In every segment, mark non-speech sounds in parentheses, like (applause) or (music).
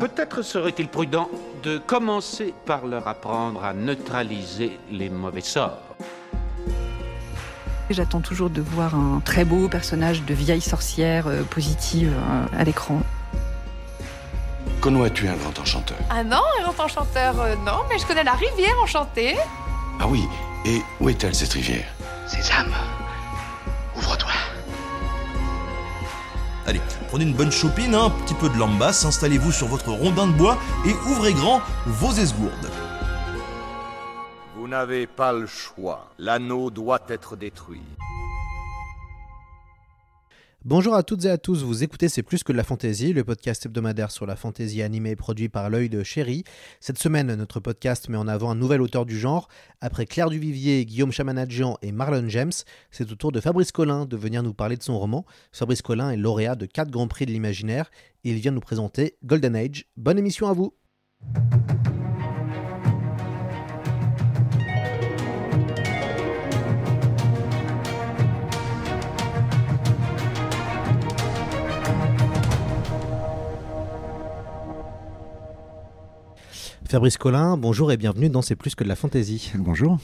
Peut-être serait-il prudent de commencer par leur apprendre à neutraliser les mauvais sorts. J'attends toujours de voir un très beau personnage de vieille sorcière euh, positive euh, à l'écran. Connois-tu un grand enchanteur Ah non, un grand enchanteur, euh, non, mais je connais la rivière enchantée. Ah oui, et où est-elle cette rivière? Sésame, prenez une bonne chopine, hein, un petit peu de lambasse, installez-vous sur votre rondin de bois et ouvrez grand vos esgourdes. Vous n'avez pas le choix. L'anneau doit être détruit. Bonjour à toutes et à tous, vous écoutez C'est plus que de la fantaisie, le podcast hebdomadaire sur la fantaisie animée produit par l'œil de chéri. Cette semaine, notre podcast met en avant un nouvel auteur du genre. Après Claire Duvivier, Guillaume Chamanadjian et Marlon James, c'est au tour de Fabrice Collin de venir nous parler de son roman. Fabrice Collin est lauréat de 4 Grands Prix de l'imaginaire et il vient nous présenter Golden Age. Bonne émission à vous Fabrice Collin, bonjour et bienvenue dans C'est plus que de la fantaisie. Bonjour.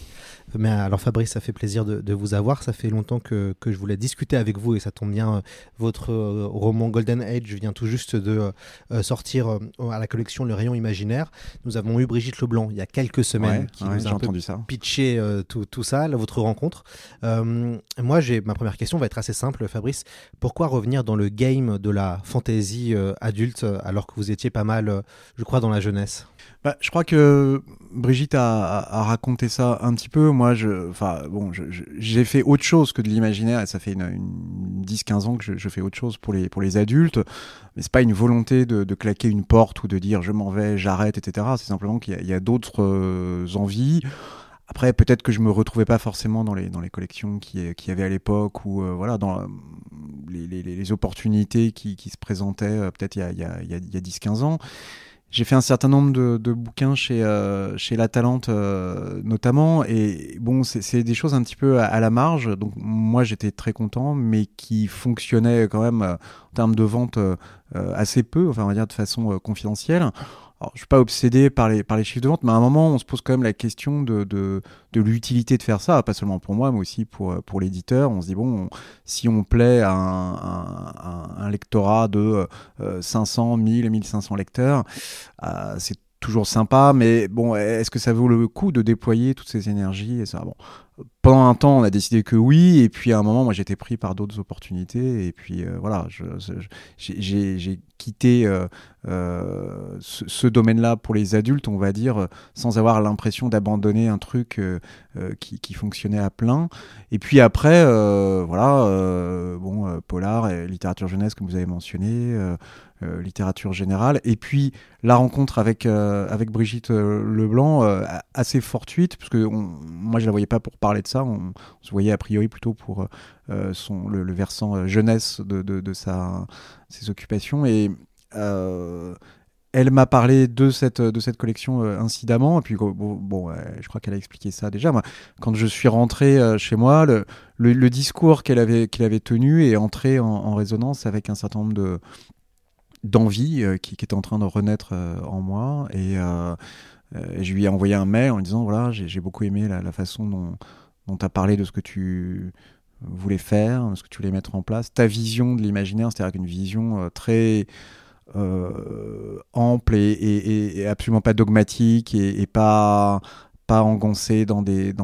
Mais alors Fabrice, ça fait plaisir de, vous avoir. Ça fait longtemps que, je voulais discuter avec vous et ça tombe bien. Votre euh, roman Golden Age vient tout juste de euh, sortir euh, à la collection Le Rayon Imaginaire. Nous avons eu Brigitte Leblanc il y a quelques semaines qui nous a un peu ça. pitché tout, tout, ça, votre rencontre. moi, j'ai ma première question va être assez simple, Fabrice. Pourquoi revenir dans le game de la fantaisie adulte alors que vous étiez pas mal, je crois, dans la jeunesse? Bah, je crois que Brigitte a, raconté ça un petit peu. Moi, je, bon, j'ai fait autre chose que de l'imaginaire et ça fait une, 10-15 ans que je, fais autre chose pour les, pour les adultes. Mais c'est pas une volonté de, claquer une porte ou de dire je m'en vais, j'arrête, etc. C'est simplement qu'il y a, d'autres euh, envies. Après, peut-être que je me retrouvais pas forcément dans les, dans les collections qui, qui y avait à l'époque ou euh, voilà, dans euh, les, les, opportunités qui, qui se présentaient peut-être il y a, il y a, il y a 10-15 ans. J'ai fait un certain nombre de, bouquins chez, euh, chez La Talente euh, notamment, et bon, c'est des choses un petit peu à, la marge, donc moi j'étais très content, mais qui fonctionnaient quand même euh, en termes de vente assez peu, enfin on va dire de façon confidentielle. Alors, je suis pas obsédé par les, chiffres de vente, mais à un moment, on se pose quand même la question de, l'utilité de faire ça, pas seulement pour moi, mais aussi pour, pour l'éditeur. On se dit, bon, si on plaît à un, un, lectorat de 500, 1000, 1500 lecteurs, euh, c'est toujours sympa, mais bon, est-ce que ça vaut le coup de déployer toutes ces énergies et ça? Bon, pendant un temps, on a décidé que oui, et puis à un moment, moi, j'étais pris par d'autres opportunités, et puis euh, voilà, j'ai quitté euh, euh, ce, domaine-là pour les adultes, on va dire, sans avoir l'impression d'abandonner un truc qui, fonctionnait à plein. Et puis après, voilà, bon, polar, et littérature jeunesse, comme vous avez mentionné. littérature générale et puis la rencontre avec avec Brigitte Leblanc assez fortuite parce que moi je la voyais pas pour parler de ça on, se voyait a priori plutôt pour euh, son, le, versant euh, jeunesse de, de, sa, ses occupations. Et euh, elle m'a parlé de cette, de cette collection incidemment. Et puis, bon, je crois qu'elle a expliqué ça déjà. Quand je suis rentré chez moi, le, le, discours qu'elle avait, qu'il avait tenu est entré en, résonance avec un certain nombre de d'envie qui, qui, est en train de renaître en moi. Et, je lui ai envoyé un mail en lui disant voilà, j'ai beaucoup aimé la, façon dont, tu as parlé de ce que tu voulais faire, de ce que tu voulais mettre en place, ta vision de l'imaginaire, c'est-à-dire une vision euh, très euh, ample et, absolument pas dogmatique et, pas engoncée dans des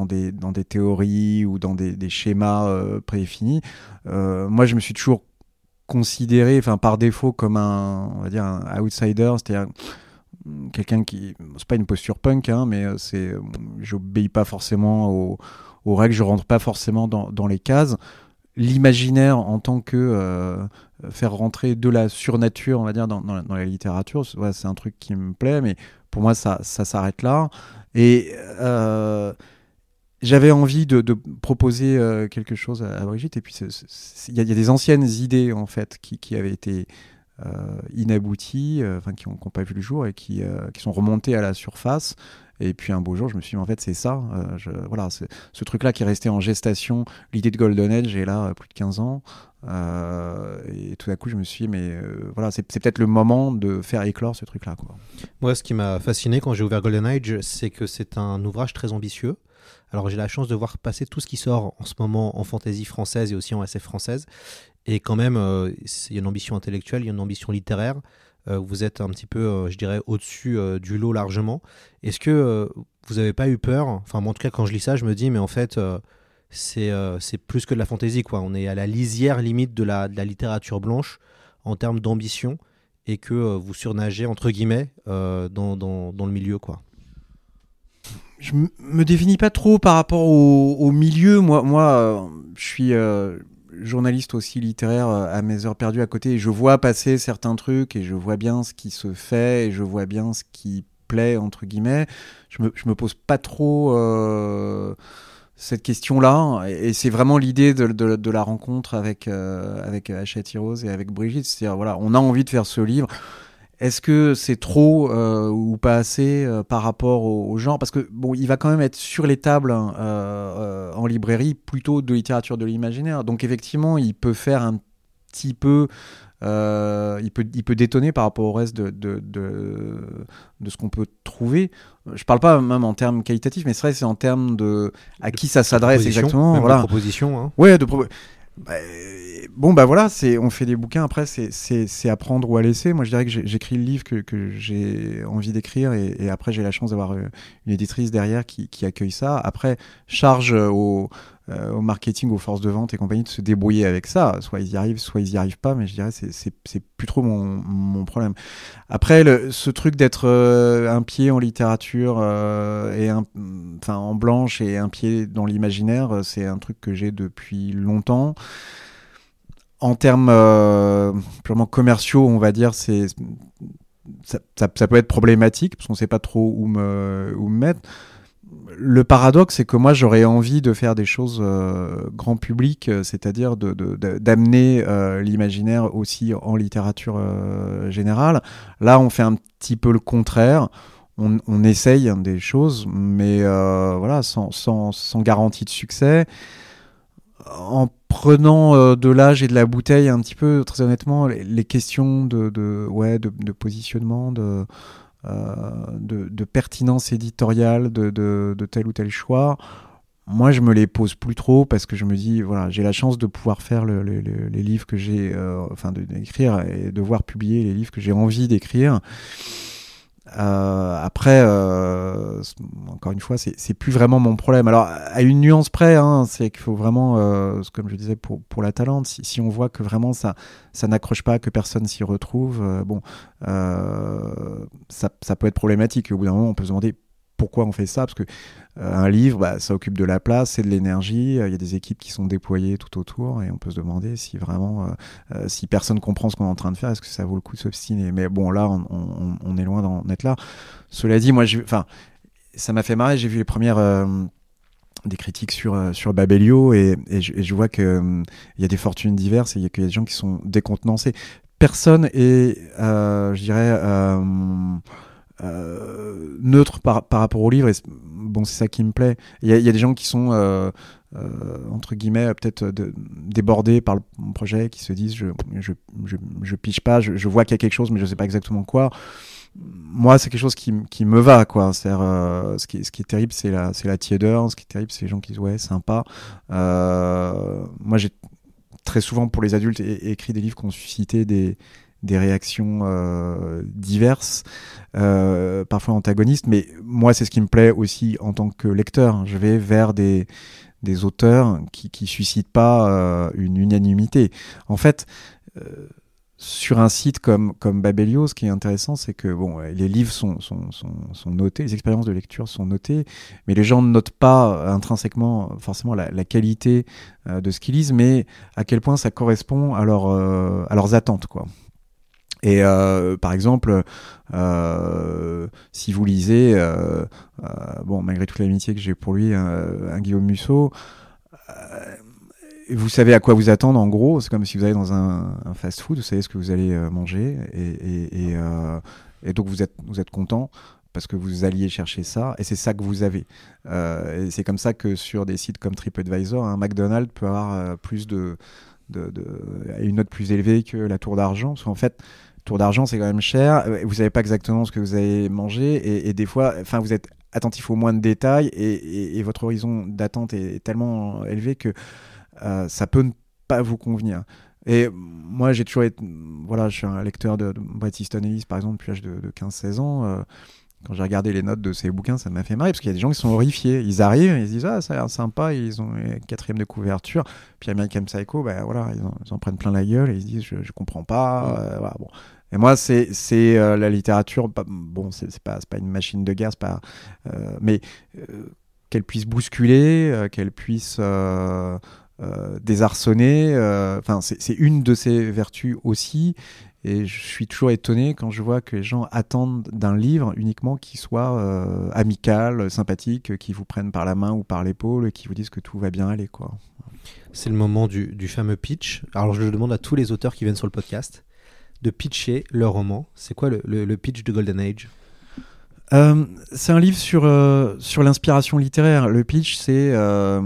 théories ou dans des, schémas euh, prédéfinis. moi, je me suis toujours considéré, enfin par défaut, comme un, on va dire, un outsider, c'est-à-dire quelqu'un qui, c'est pas une posture punk, hein, mais c'est, j'obéis pas forcément aux règles, je rentre pas forcément dans, dans les cases. L'imaginaire en tant que euh, faire rentrer de la surnature, on va dire, dans, dans, la littérature, c'est un truc qui me plaît, mais pour moi, ça, ça s'arrête là. Et euh, j'avais envie de, proposer euh, quelque chose à, Brigitte, et puis il y, a des anciennes idées, en fait, qui, qui avaient été inabouties, enfin, qui n'ont pas vu le jour et qui, qui sont remontées à la surface Et puis un beau jour, je me suis dit, en fait, c'est ça. Euh, voilà, ce truc-là qui est resté en gestation, l'idée de Golden Age est là euh, plus de 15 ans. Euh, et tout d'un coup, je me suis dit, mais euh, voilà, c'est peut-être le moment de faire éclore ce truc-là. Moi, ce qui m'a fasciné quand j'ai ouvert Golden Age, c'est que c'est un ouvrage très ambitieux. Alors, j'ai la chance de voir passer tout ce qui sort en ce moment en fantaisie française et aussi en SF française. Et quand même, euh, il y a une ambition intellectuelle, il y a une ambition littéraire. Euh, vous êtes un petit peu, euh, je dirais, au-dessus du lot largement. Est-ce que vous n'avez pas eu peur Enfin, moi, en tout cas, quand je lis ça, je me dis, mais en fait, c'est c'est plus que de la fantaisie, quoi. On est à la lisière limite de la, de la littérature blanche en termes d'ambition et que vous surnagez, entre guillemets, dans, dans, dans le milieu, quoi. je me définis pas trop par rapport au, milieu. Moi, moi je suis journaliste aussi littéraire euh, à mes heures perdues à côté. Et je vois passer certains trucs et je vois bien ce qui se fait et je vois bien ce qui plaît, entre guillemets. Je me, je me pose pas trop euh, cette question-là. Et, et c'est vraiment l'idée de, de- de la rencontre avec, euh, avec Hachette Rose et avec Brigitte. C'est-à-dire, voilà, on a envie de faire ce livre. Est-ce que c'est trop euh, ou pas assez euh, par rapport au, au genre? Parce que bon, il va quand même être sur les tables hein, euh, en librairie plutôt de littérature de l'imaginaire. Donc effectivement, il peut faire un petit peu, euh, il peut, il peut détonner par rapport au reste de de, de, de ce qu'on peut trouver. Je parle pas même en termes qualitatifs, mais c'est vrai, c'est en termes de à qui ça s'adresse exactement. même Voilà. de proposition, hein. Ouais, de pro- Bah, bon, bah voilà, c'est, on fait des bouquins, après, c'est, c'est, c'est à prendre ou à laisser. Moi, je dirais que j'écris le livre que, que j'ai envie d'écrire et, et après, j'ai la chance d'avoir euh, une éditrice derrière qui, qui accueille ça. Après, charge euh, au, euh, au marketing, aux forces de vente et compagnie de se débrouiller avec ça. Soit ils y arrivent, soit ils y arrivent pas, mais je dirais c'est, c'est, plus trop mon, mon problème. Après, ce truc d'être euh, un pied en littérature euh, et un, enfin en blanche et un pied dans l'imaginaire, c'est un truc que j'ai depuis longtemps. En termes purement commerciaux, on va dire, c'est ça, ça- peut être problématique parce qu'on sait pas trop où me, où me mettre. Le paradoxe, c'est que moi, j'aurais envie de faire des choses euh, grand public, euh, c'est-à-dire d'amener euh, l'imaginaire aussi en littérature générale. Là, on fait un petit peu le contraire. On, essaye hein, des choses, mais voilà, sans, garantie de succès. En prenant de l'âge et de la bouteille un petit peu, très honnêtement, les, questions de, de, ouais, de, positionnement, de, de, de pertinence éditoriale de, de, tel ou tel choix, moi je me les pose plus trop parce que je me dis voilà j'ai la chance de pouvoir faire le- le- le- les livres que j'ai euh, enfin d'écrire et de voir publier les livres que j'ai envie d'écrire. Euh, après euh, encore une fois c'est plus vraiment mon problème. Alors à une nuance près hein, c'est qu'il faut vraiment euh, comme je disais pour, pour la talente si, si on voit que vraiment ça ça n'accroche pas que personne s'y retrouve euh, bon euh, ça, ça peut être problématique. Au bout d'un moment on peut se demander pourquoi on fait ça parce que euh, un livre bah, ça occupe de la place c'est de l'énergie euh, il y a des équipes qui sont déployées tout autour et on peut se demander si vraiment euh, si personne comprend ce qu'on est en train de faire est-ce que ça vaut le coup de s'obstiner. Mais bon là on, est loin d'en être là. Cela dit moi enfin ça m'a fait marrer j'ai vu les premières critiques sur sur Babelio et, je, vois hum, il y a des fortunes diverses et il y a qu'il y a des gens qui sont décontenancés. Personne est je dirais euh, neutre par, par rapport au livre et bon c'est ça qui me plaît. Il y y a des gens qui sont euh, euh, entre guillemets peut-être de- débordés par le projet qui se disent je je, je, je piche pas je, je vois qu'il y a quelque chose mais je sais pas exactement quoi. Moi c'est quelque chose qui, qui me va quoi. C'est euh, ce qui ce qui est terrible c'est la c'est la tiédeur. Ce qui est terrible c'est les gens qui disent ouais sympa. Euh, moi j'ai très souvent pour les adultes écrit des livres qui ont suscité des des réactions euh, diverses, euh, parfois antagonistes, mais moi c'est ce qui me plaît aussi en tant que lecteur. Je vais vers des, des auteurs qui qui suscitent pas euh, une unanimité. En fait, euh, sur un site comme comme Babelio, ce qui est intéressant, c'est que bon, les livres sont, sont, sont, sont notés, les expériences de lecture sont notées, mais les gens ne notent pas intrinsèquement forcément la, la qualité euh, de ce qu'ils lisent, mais à quel point ça correspond à, leur, euh, à leurs attentes, quoi. Et euh, par exemple, euh, si vous lisez, euh, euh, bon, malgré toute l'amitié que j'ai pour lui, un, un Guillaume Musso, euh, vous savez à quoi vous attendre en gros. C'est comme si vous allez dans un, fast-food, vous savez ce que vous allez euh, manger et, et, et, euh, et donc vous êtes, vous êtes content. parce que vous alliez chercher ça, et c'est ça que vous avez. Euh, et c'est comme ça que sur des sites comme TripAdvisor, un McDonald's peut avoir euh, plus de, de, de- une note plus élevée que la tour d'argent, parce qu'en fait, tour d'argent c'est quand même cher, euh, vous savez pas exactement ce que vous avez mangé, et, des fois, enfin, vous êtes attentif au moins de détails, et, votre horizon d'attente est, tellement élevé que euh, ça peut ne pas vous convenir. Et moi, j'ai toujours été. Voilà, je suis un lecteur de, de Bret Easton Ellis, par exemple, depuis l'âge de, de 15-16 ans. euh, quand j'ai regardé les notes de ces bouquins, ça m'a fait marrer parce qu'il y a des gens qui sont horrifiés. Ils arrivent, ils se disent Ah, ça a l'air sympa, ils ont les quatrième de couverture. Puis American Psycho, ben voilà, ils en, ils en prennent plein la gueule et ils se disent Je, je comprends pas. euh, voilà, bon. Et moi, c'est euh, la littérature. pas- Bon, c'est pas, pas une machine de guerre, pas. euh, mais euh, qu'elle puisse bousculer, euh, qu'elle puisse. euh, euh, désarçonner. euh, Enfin, c'est une de ses vertus aussi. Et je suis toujours étonné quand je vois que les gens attendent d'un livre uniquement qu'il soit euh, amical, sympathique, qui vous prenne par la main ou par l'épaule et qui vous disent que tout va bien aller. quoi. C'est le moment du, du fameux pitch. Alors je demande à tous les auteurs qui viennent sur le podcast de pitcher leur roman. C'est quoi le, le- le pitch de Golden Age? Euh, c'est un livre sur, euh, sur l'inspiration littéraire. Le pitch, c'est euh,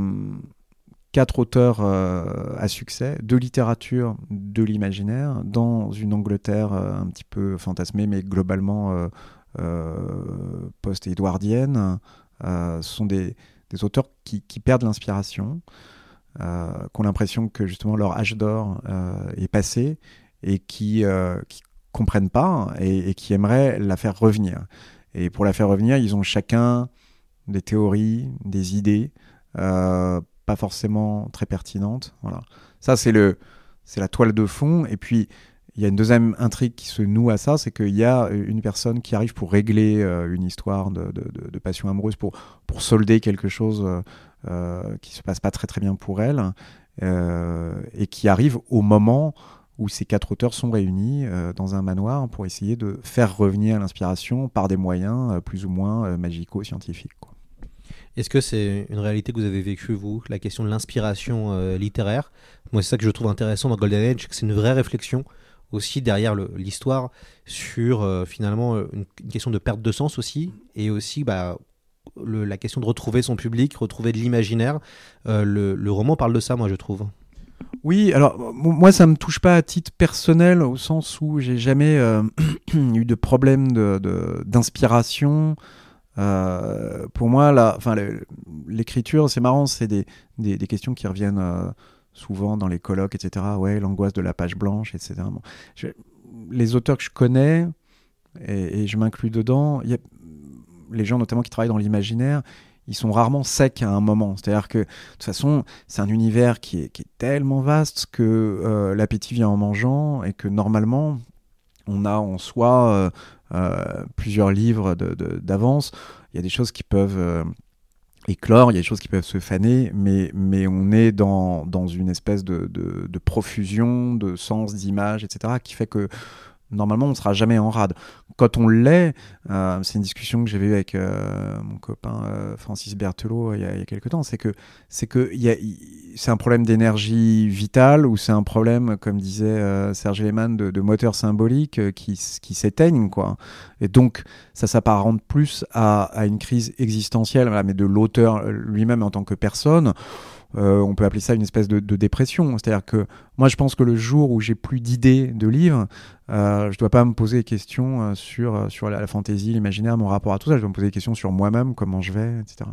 quatre auteurs euh, à succès, de littérature, de l'imaginaire, dans une Angleterre euh, un petit peu fantasmée, mais globalement euh, post-édouardienne. Ce sont des, auteurs qui, perdent l'inspiration, qui ont l'impression que justement leur âge d'or est passé et qui, comprennent pas et, qui aimeraient la faire revenir. Et pour la faire revenir, ils ont chacun des théories, des idées, pas forcément très pertinentes. Voilà. Ça, c'est le, c'est la toile de fond. Et puis, il y a une deuxième intrigue qui se noue à ça, c'est qu'il y a une personne qui arrive pour régler euh, une histoire de, de- passion amoureuse, pour, pour solder quelque chose euh, euh, qui se passe pas très très bien pour elle, euh, et qui arrive au moment où ces quatre auteurs sont réunis euh, dans un manoir pour essayer de faire revenir l'inspiration par des moyens euh, plus ou moins euh, magico-scientifiques. quoi. Est-ce que c'est une réalité que vous avez vécue, vous, la question de l'inspiration euh, littéraire? Moi, c'est ça que je trouve intéressant dans Golden Age, que c'est une vraie réflexion aussi derrière l'histoire sur euh, finalement euh, une, question de perte de sens aussi, et aussi bah, la question de retrouver son public, retrouver de l'imaginaire. Le, roman parle de ça, moi, je trouve. Oui, alors moi ça me touche pas à titre personnel au sens où j'ai jamais (clears throat) eu de problème d'inspiration. Euh, pour moi, l'écriture, c'est marrant, c'est des, des- questions qui reviennent euh, souvent dans les colloques, etc. Ouais, l'angoisse de la page blanche, etc. Les auteurs que je connais, et, je m'inclus dedans, les gens notamment qui travaillent dans l'imaginaire, ils sont rarement secs à un moment. C'est-à-dire que de toute façon, c'est un univers qui est, tellement vaste que euh, l'appétit vient en mangeant et que normalement, on a en soi plusieurs livres d'avance. Il y a des choses qui peuvent euh, éclore, il y a des choses qui peuvent se faner, mais, mais on est dans, dans une espèce de, de profusion, de sens, d'image, etc., qui fait que normalement on ne sera jamais en rade. Quand on l'est, euh, c'est une discussion que j'avais eue avec euh, mon copain euh, Francis Berthelot il y a, il quelques temps, c'est que c'est que c'est un problème d'énergie vitale ou c'est un problème, comme disait Serge Lehmann, de, de moteur symbolique qui, qui s'éteignent quoi. Et donc ça s'apparente plus à, à une crise existentielle, mais de l'auteur lui-même en tant que personne. Euh, on peut appeler ça une espèce de, dépression. C'est-à-dire que moi, je pense que le jour où j'ai plus d'idées de livres, euh, je dois pas me poser des questions euh, sur, sur la, la fantaisie, l'imaginaire, mon rapport à tout ça. Je dois me poser des questions sur moi-même, comment je vais, etc.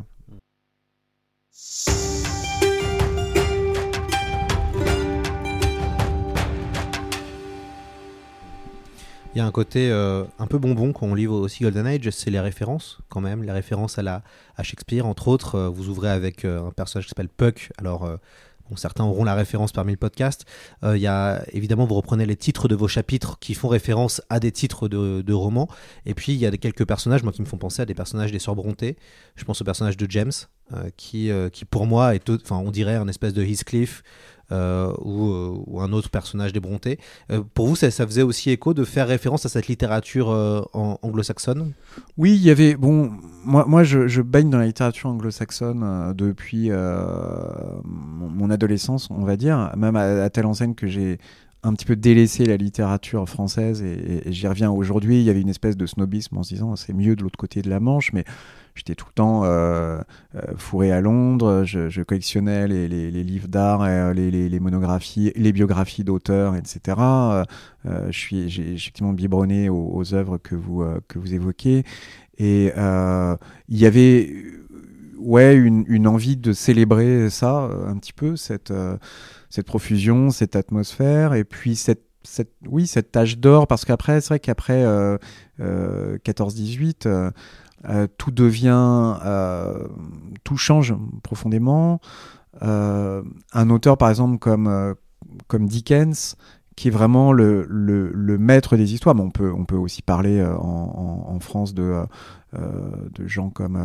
Il y a un côté euh, un peu bonbon quand on lit aussi Golden Age, c'est les références quand même, les références à, la, à Shakespeare. Entre autres, euh, vous ouvrez avec euh, un personnage qui s'appelle Puck. Alors, certains auront la référence parmi le podcast. Il y a évidemment, vous reprenez les titres de vos chapitres qui font référence à des titres de, de romans. Et puis, il y a quelques personnages, moi, qui me font penser à des personnages des Sœurs Brontë. Je pense au personnage de James, qui, qui pour moi est, enfin, on dirait un espèce de Heathcliff. Euh, ou, euh, ou un autre personnage des. Euh, pour vous, ça, faisait aussi écho de faire référence à cette littérature euh, anglo-saxonne? Oui, il y avait. Bon, moi, moi je, baigne dans la littérature anglo-saxonne depuis mon, adolescence, on va dire, même à, à telle enseigne que j'ai un petit peu délaissé la littérature française et j'y reviens aujourd'hui. Il y avait une espèce de snobisme en se disant c'est mieux de l'autre côté de la Manche, mais j'étais tout le temps euh, euh, fourré à Londres. Je, je collectionnais les, les, les livres d'art, euh, les, les, monographies, les biographies d'auteurs, etc. Euh, je suis, j'ai effectivement biberonné aux, aux, œuvres que vous que vous évoquez. Et il y avait ouais une, une, envie de célébrer ça un petit peu cette cette profusion, cette atmosphère, et puis cette cette, oui, cette tâche d'or, parce qu'après, c'est vrai qu'après euh, euh, 14-18, euh, euh, tout devient, euh, tout change profondément. Euh, un auteur, par exemple, comme, comme Dickens, qui est vraiment le, le, maître des histoires, mais on peut, on peut aussi parler en, en, France de, de gens comme...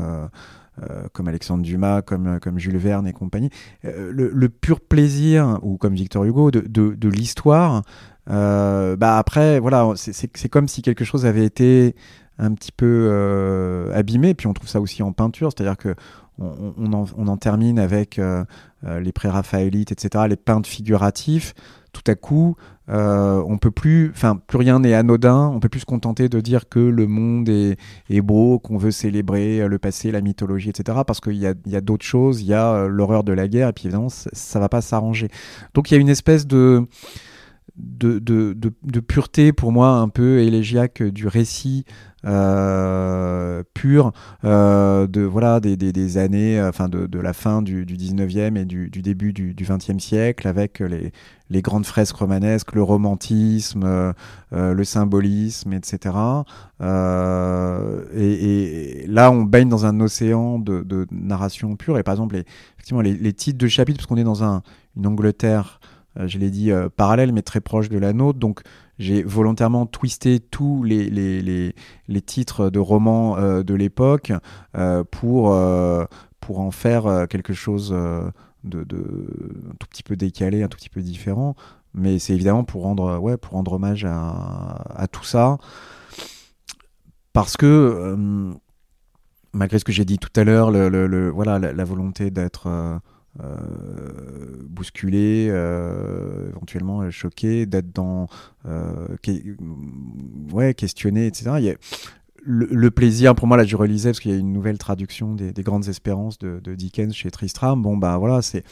comme Alexandre Dumas, comme, comme Jules Verne et compagnie, le, pur plaisir, ou comme Victor Hugo, de, de, l'histoire, bah après, voilà, c'est comme si quelque chose avait été un petit peu euh, abîmé. Puis on trouve ça aussi en peinture, c'est-à-dire que on, en, on, en, termine avec euh, euh les pré-raphaélites, etc., les peintres figuratifs. Tout à coup, euh, on peut plus, enfin, plus rien n'est anodin. On peut plus se contenter de dire que le monde est, est beau, qu'on veut célébrer le passé, la mythologie, etc. Parce qu'il y a, y a d'autres choses. Il y a l'horreur de la guerre, et puis évidemment, ça, ça va pas s'arranger. Donc il y a une espèce de de, de, de, pureté pour moi un peu élégiaque du récit euh, pur euh, de voilà des, des, des années enfin de, de, la fin du, du 19e et du, du début du, du 20e siècle avec les, les grandes fresques romanesques le romantisme euh, le symbolisme etc euh, et, là on baigne dans un océan de, de narration pure. Et par exemple les, effectivement les, les titres de chapitres parce qu'on est dans un, une Angleterre euh, je l'ai dit, euh, parallèle, mais très proche de la nôtre. Donc, j'ai volontairement twisté tous les, titres de romans euh, de l'époque euh, pour, euh, en faire quelque chose de, un tout petit peu décalé, un tout petit peu différent. Mais c'est évidemment pour rendre, hommage à, tout ça. Parce que, malgré ce que j'ai dit tout à l'heure, voilà, la, volonté d'être euh, bousculé, euh, éventuellement choqué, d'être dans euh, ouais questionné, etc. Il y a, le, plaisir, pour moi, là, je relisais parce qu'il y a une nouvelle traduction des, des Grandes Espérances de, de, Dickens chez Tristram. Bon, bah voilà, c'est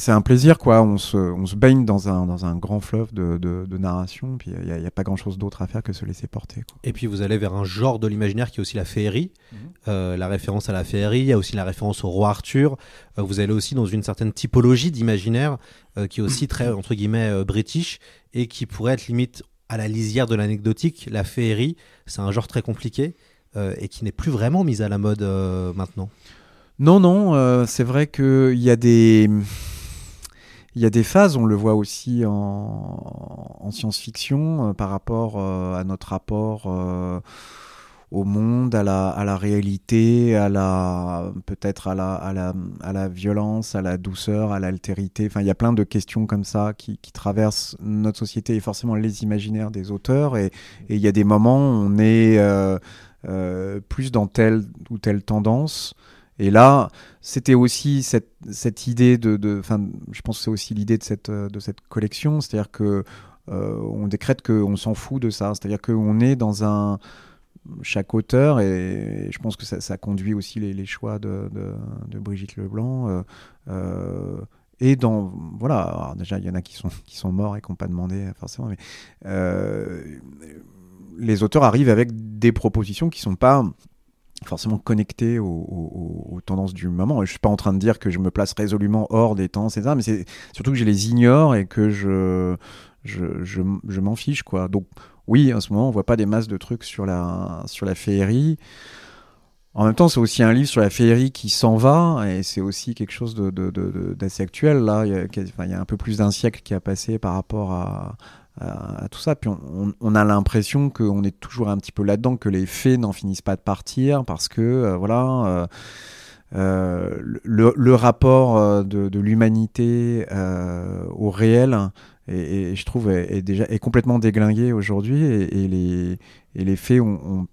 c'est un plaisir, quoi. On se, on se baigne dans un, dans un grand fleuve de, de, de narration, puis il n'y a, a, pas grand-chose d'autre à faire que se laisser porter. Quoi. Et puis vous allez vers un genre de l'imaginaire qui est aussi la féerie, mmh. euh, la référence à la féerie, il y a aussi la référence au roi Arthur. Euh, vous allez aussi dans une certaine typologie d'imaginaire euh, qui est aussi très, entre guillemets, euh, british, et qui pourrait être limite à la lisière de l'anecdotique. La féerie, c'est un genre très compliqué, euh, et qui n'est plus vraiment mis à la mode euh, maintenant. Non, non, c'est vrai qu'il y a des il y a des phases, on le voit aussi en, en science-fiction euh, par rapport euh, à notre rapport euh, au monde, à la, réalité, à la peut-être à la, à, la, à la violence, à la douceur, à l'altérité. Enfin, il y a plein de questions comme ça qui, traversent notre société et forcément les imaginaires des auteurs. Et, il y a des moments où on est plus dans telle ou telle tendance. Et là, c'était aussi cette, idée de, enfin, je pense que c'est aussi l'idée de cette, de cette collection, c'est-à-dire que euh, on décrète qu'on s'en fout de ça, c'est-à-dire qu'on est dans un chaque auteur et, je pense que ça, conduit aussi les, choix de, de, de, Brigitte Leblanc. Euh, euh, et dans voilà, déjà il y en a qui sont qui sont morts et qui n'ont pas demandé forcément, mais euh, les auteurs arrivent avec des propositions qui sont pas forcément connecté aux, tendances du moment. Et je suis pas en train de dire que je me place résolument hors des tendances, etc. Mais c'est surtout que je les ignore et que je, je, je, je m'en fiche, quoi. Donc, oui, en ce moment, on voit pas des masses de trucs sur la, sur la féerie. En même temps, c'est aussi un livre sur la féerie qui s'en va, et c'est aussi quelque chose d'assez de, de, actuel. Là, il y, a, enfin, il y a un peu plus d'un siècle qui a passé par rapport à, à, tout ça. Puis on, a l'impression qu'on est toujours un petit peu là-dedans, que les faits n'en finissent pas de partir parce que euh, voilà. Euh, euh, le, rapport euh, de, l'humanité euh, au réel et, je trouve est, déjà est complètement déglingué aujourd'hui et, les et les faits ont,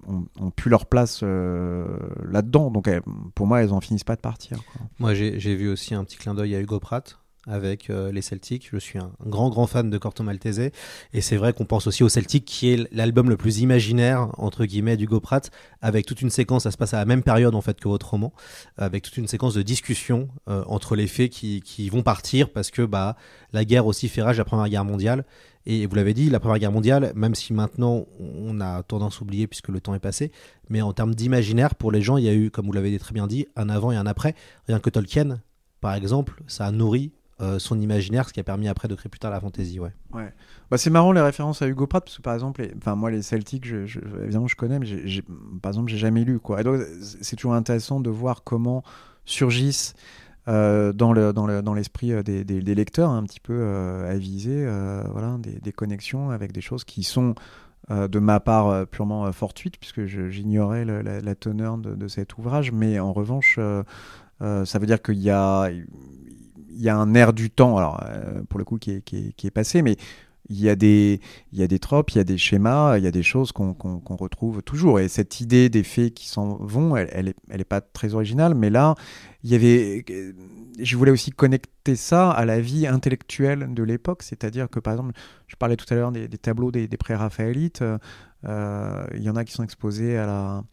pu leur place euh, là-dedans donc pour moi elles en finissent pas de partir moi j'ai vu aussi un petit clin d'œil à Hugo Pratt avec euh, les Celtics. Je suis un grand, grand fan de Corto Maltese. Et c'est vrai qu'on pense aussi au Celtic, qui est l'album le plus imaginaire, entre guillemets, d'Hugo Pratt, avec toute une séquence, ça se passe à la même période en fait que votre roman, avec toute une séquence de discussion euh, entre les faits qui, qui, vont partir parce que bah, la guerre aussi fait rage la Première Guerre mondiale. Et vous l'avez dit, la Première Guerre mondiale, même si maintenant on a tendance à oublier puisque le temps est passé, mais en termes d'imaginaire, pour les gens, il y a eu, comme vous l'avez très bien dit, un avant et un après. Rien que Tolkien, par exemple, ça a nourri euh, son imaginaire, ce qui a permis après de créer plus tard la fantaisie. Ouais. ouais. Bah, c'est marrant les références à Hugo Pratt, parce que par exemple, enfin, moi les Celtics, je, évidemment je connais, mais par exemple, j'ai jamais lu. Quoi. donc c'est toujours intéressant de voir comment surgissent euh, dans, le, dans, le, dans l'esprit euh, des, des, lecteurs un petit peu euh, avisés, voilà, des, des, connexions avec des choses qui sont de ma part purement fortuites, puisque j'ignorais la, la, teneur de, de, cet ouvrage, mais en revanche, ça veut dire qu'il y a, il y a un air du temps, alors pour le coup qui est, qui est, qui est passé, mais il y, a des, il y a des tropes, il y a des schémas, il y a des choses qu'on retrouve toujours. Et cette idée des faits qui s'en vont, elle, elle, est, elle pas très originale, mais là, il y avait. Je voulais aussi connecter ça à la vie intellectuelle de l'époque, c'est-à-dire que par exemple, je parlais tout à l'heure des, tableaux des, des pré-raphaélites, euh, il y en a qui sont exposés à la,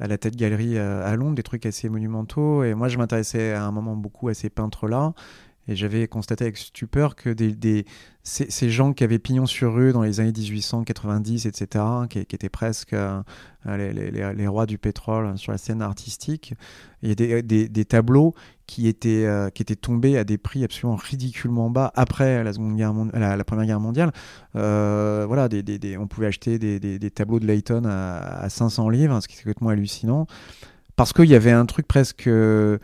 à la tête galerie euh, à Londres, des trucs assez monumentaux. Et moi, je m'intéressais à un moment beaucoup à ces peintres-là. Et j'avais constaté avec stupeur que ces, gens qui avaient pignon sur rue dans les années 1890, etc., qui, étaient presque euh, les, les, rois du pétrole sur la scène artistique, il y a des, des tableaux qui étaient, euh, tombés à des prix absolument ridiculement bas après la, seconde guerre la, la, Première Guerre mondiale. Euh, voilà, on pouvait acheter des, tableaux de Layton à, à 500 livres, ce qui est complètement hallucinant parce qu'il y avait un truc presque euh,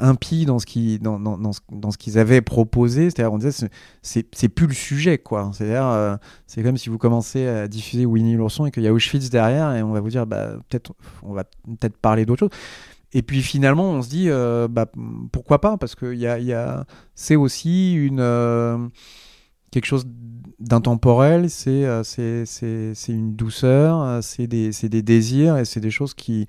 impie dans ce qui dans, dans, dans, qu'ils avaient proposé. C'est-à-dire on disait c'est plus le sujet quoi. C'est-à-dire euh, c'est comme si vous commencez à diffuser Winnie l'ourson et qu'il y a Auschwitz derrière et on va vous dire bah peut-être on va peut-être parler d'autre chose. Et puis finalement on se dit euh, bah pourquoi pas? Parce que y a, y a c'est aussi une quelque chose d'intemporel, c'est une douceur, c'est des, des désirs et c'est des choses qui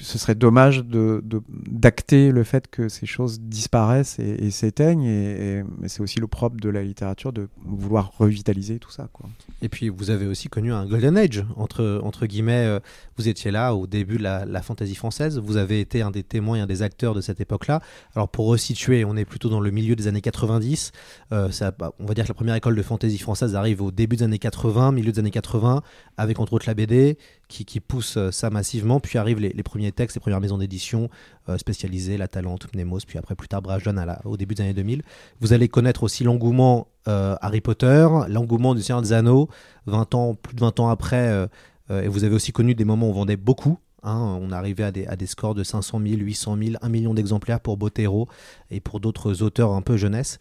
ce serait dommage de, d'acter le fait que ces choses disparaissent et, s'éteignent. Et, c'est aussi le propre de la littérature de vouloir revitaliser tout ça. Quoi. Et puis vous avez aussi connu un golden age, entre, entre guillemets. Euh, vous étiez là au début de la, la fantaisie française. Vous avez été un des témoins et un des acteurs de cette époque-là. Alors pour resituer, on est plutôt dans le milieu des années 90. Euh, ça, bah, on va dire que la première école de fantaisie française arrive au début des années 80, milieu des années 80, avec entre autres la BD qui, qui pousse euh, ça massivement. Puis arrivent les, premiers textes, les premières maisons d'édition euh, spécialisées, La Talente, Mnemos, puis après plus tard Brajlon au début des années 2000. Vous allez connaître aussi l'engouement euh, Harry Potter, l'engouement du Seigneur des Anneaux, 20 ans, plus de 20 ans après. et vous avez aussi connu des moments où on vendait beaucoup. Hein, on arrivait à des, à des, scores de 500 000, 800 000, 1 million d'exemplaires pour Botero et pour d'autres auteurs un peu jeunesse.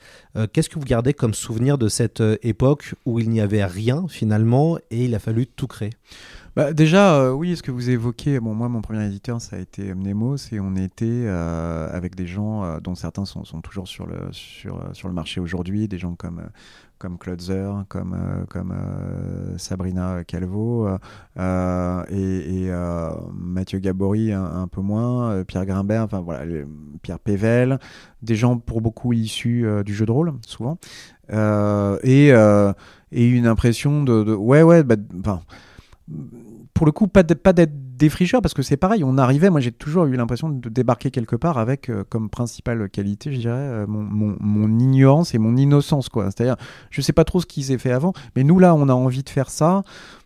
Qu'est-ce que vous gardez comme souvenir de cette époque où il n'y avait rien finalement et il a fallu tout créer? Bah, déjà, euh, oui, ce que vous évoquez, bon, moi, mon premier éditeur, ça a été Mnemos, et on était euh, avec des gens euh, dont certains sont, sont, toujours sur le, sur, sur le marché aujourd'hui, des gens comme, comme Klotzer, comme, comme Sabrina Calvo, et, Mathieu Gabory, un, peu moins, Pierre Grimbert, enfin voilà, Pierre Pével, des gens pour beaucoup issus du jeu de rôle, souvent, et, et une impression de, de ouais, ouais, bah, pour le coup, pas d'être défricheur, parce que c'est pareil, on arrivait, moi j'ai toujours eu l'impression de débarquer quelque part avec euh, comme principale qualité, je dirais, euh, mon, ignorance et mon innocence. quoi. C'est-à-dire, je sais pas trop ce qu'ils aient fait avant, mais nous là, on a envie de faire ça.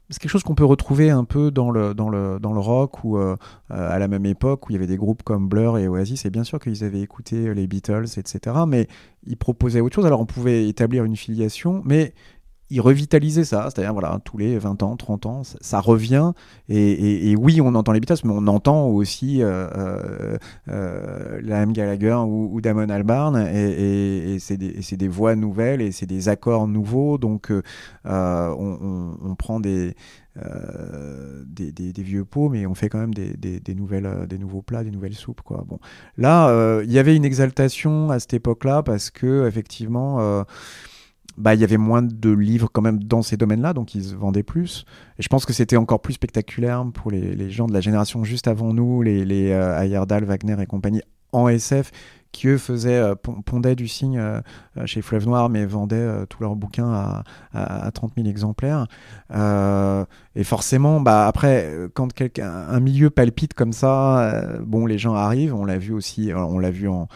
C'est quelque chose qu'on peut retrouver un peu dans le, dans le, dans le rock ou euh, à la même époque où il y avait des groupes comme Blur et Oasis. Et bien sûr qu'ils avaient écouté les Beatles, etc. Mais ils proposaient autre chose. Alors on pouvait établir une filiation, mais il revitalisait ça, c'est-à-dire voilà, tous les 20 ans, 30 ans, ça, revient. Et, oui, on entend les Beatles, mais on entend aussi euh, euh, euh la M. Gallagher ou, Damon Albarn, et, c'est des, voix nouvelles et c'est des accords nouveaux, donc euh, on, prend des, des, vieux pots, mais on fait quand même des, nouvelles, des nouveaux plats, des nouvelles soupes. Quoi. Bon. Là, il y avait une exaltation à cette époque-là parce que effectivement bah, il y avait moins de livres quand même dans ces domaines-là, donc ils se vendaient plus. Et je pense que c'était encore plus spectaculaire pour les, les, gens de la génération juste avant nous, les, les euh, Ayerdal, Wagner et compagnie, en SF qui eux faisaient, euh, pon- pondaient du signe euh, chez Fleuve Noir, mais vendaient tous leurs bouquins à, à, à 30 000 exemplaires. Et forcément, bah, après, quand quelqu'un, un milieu palpite comme ça, bon, les gens arrivent. On l'a vu aussi, on l'a vu en,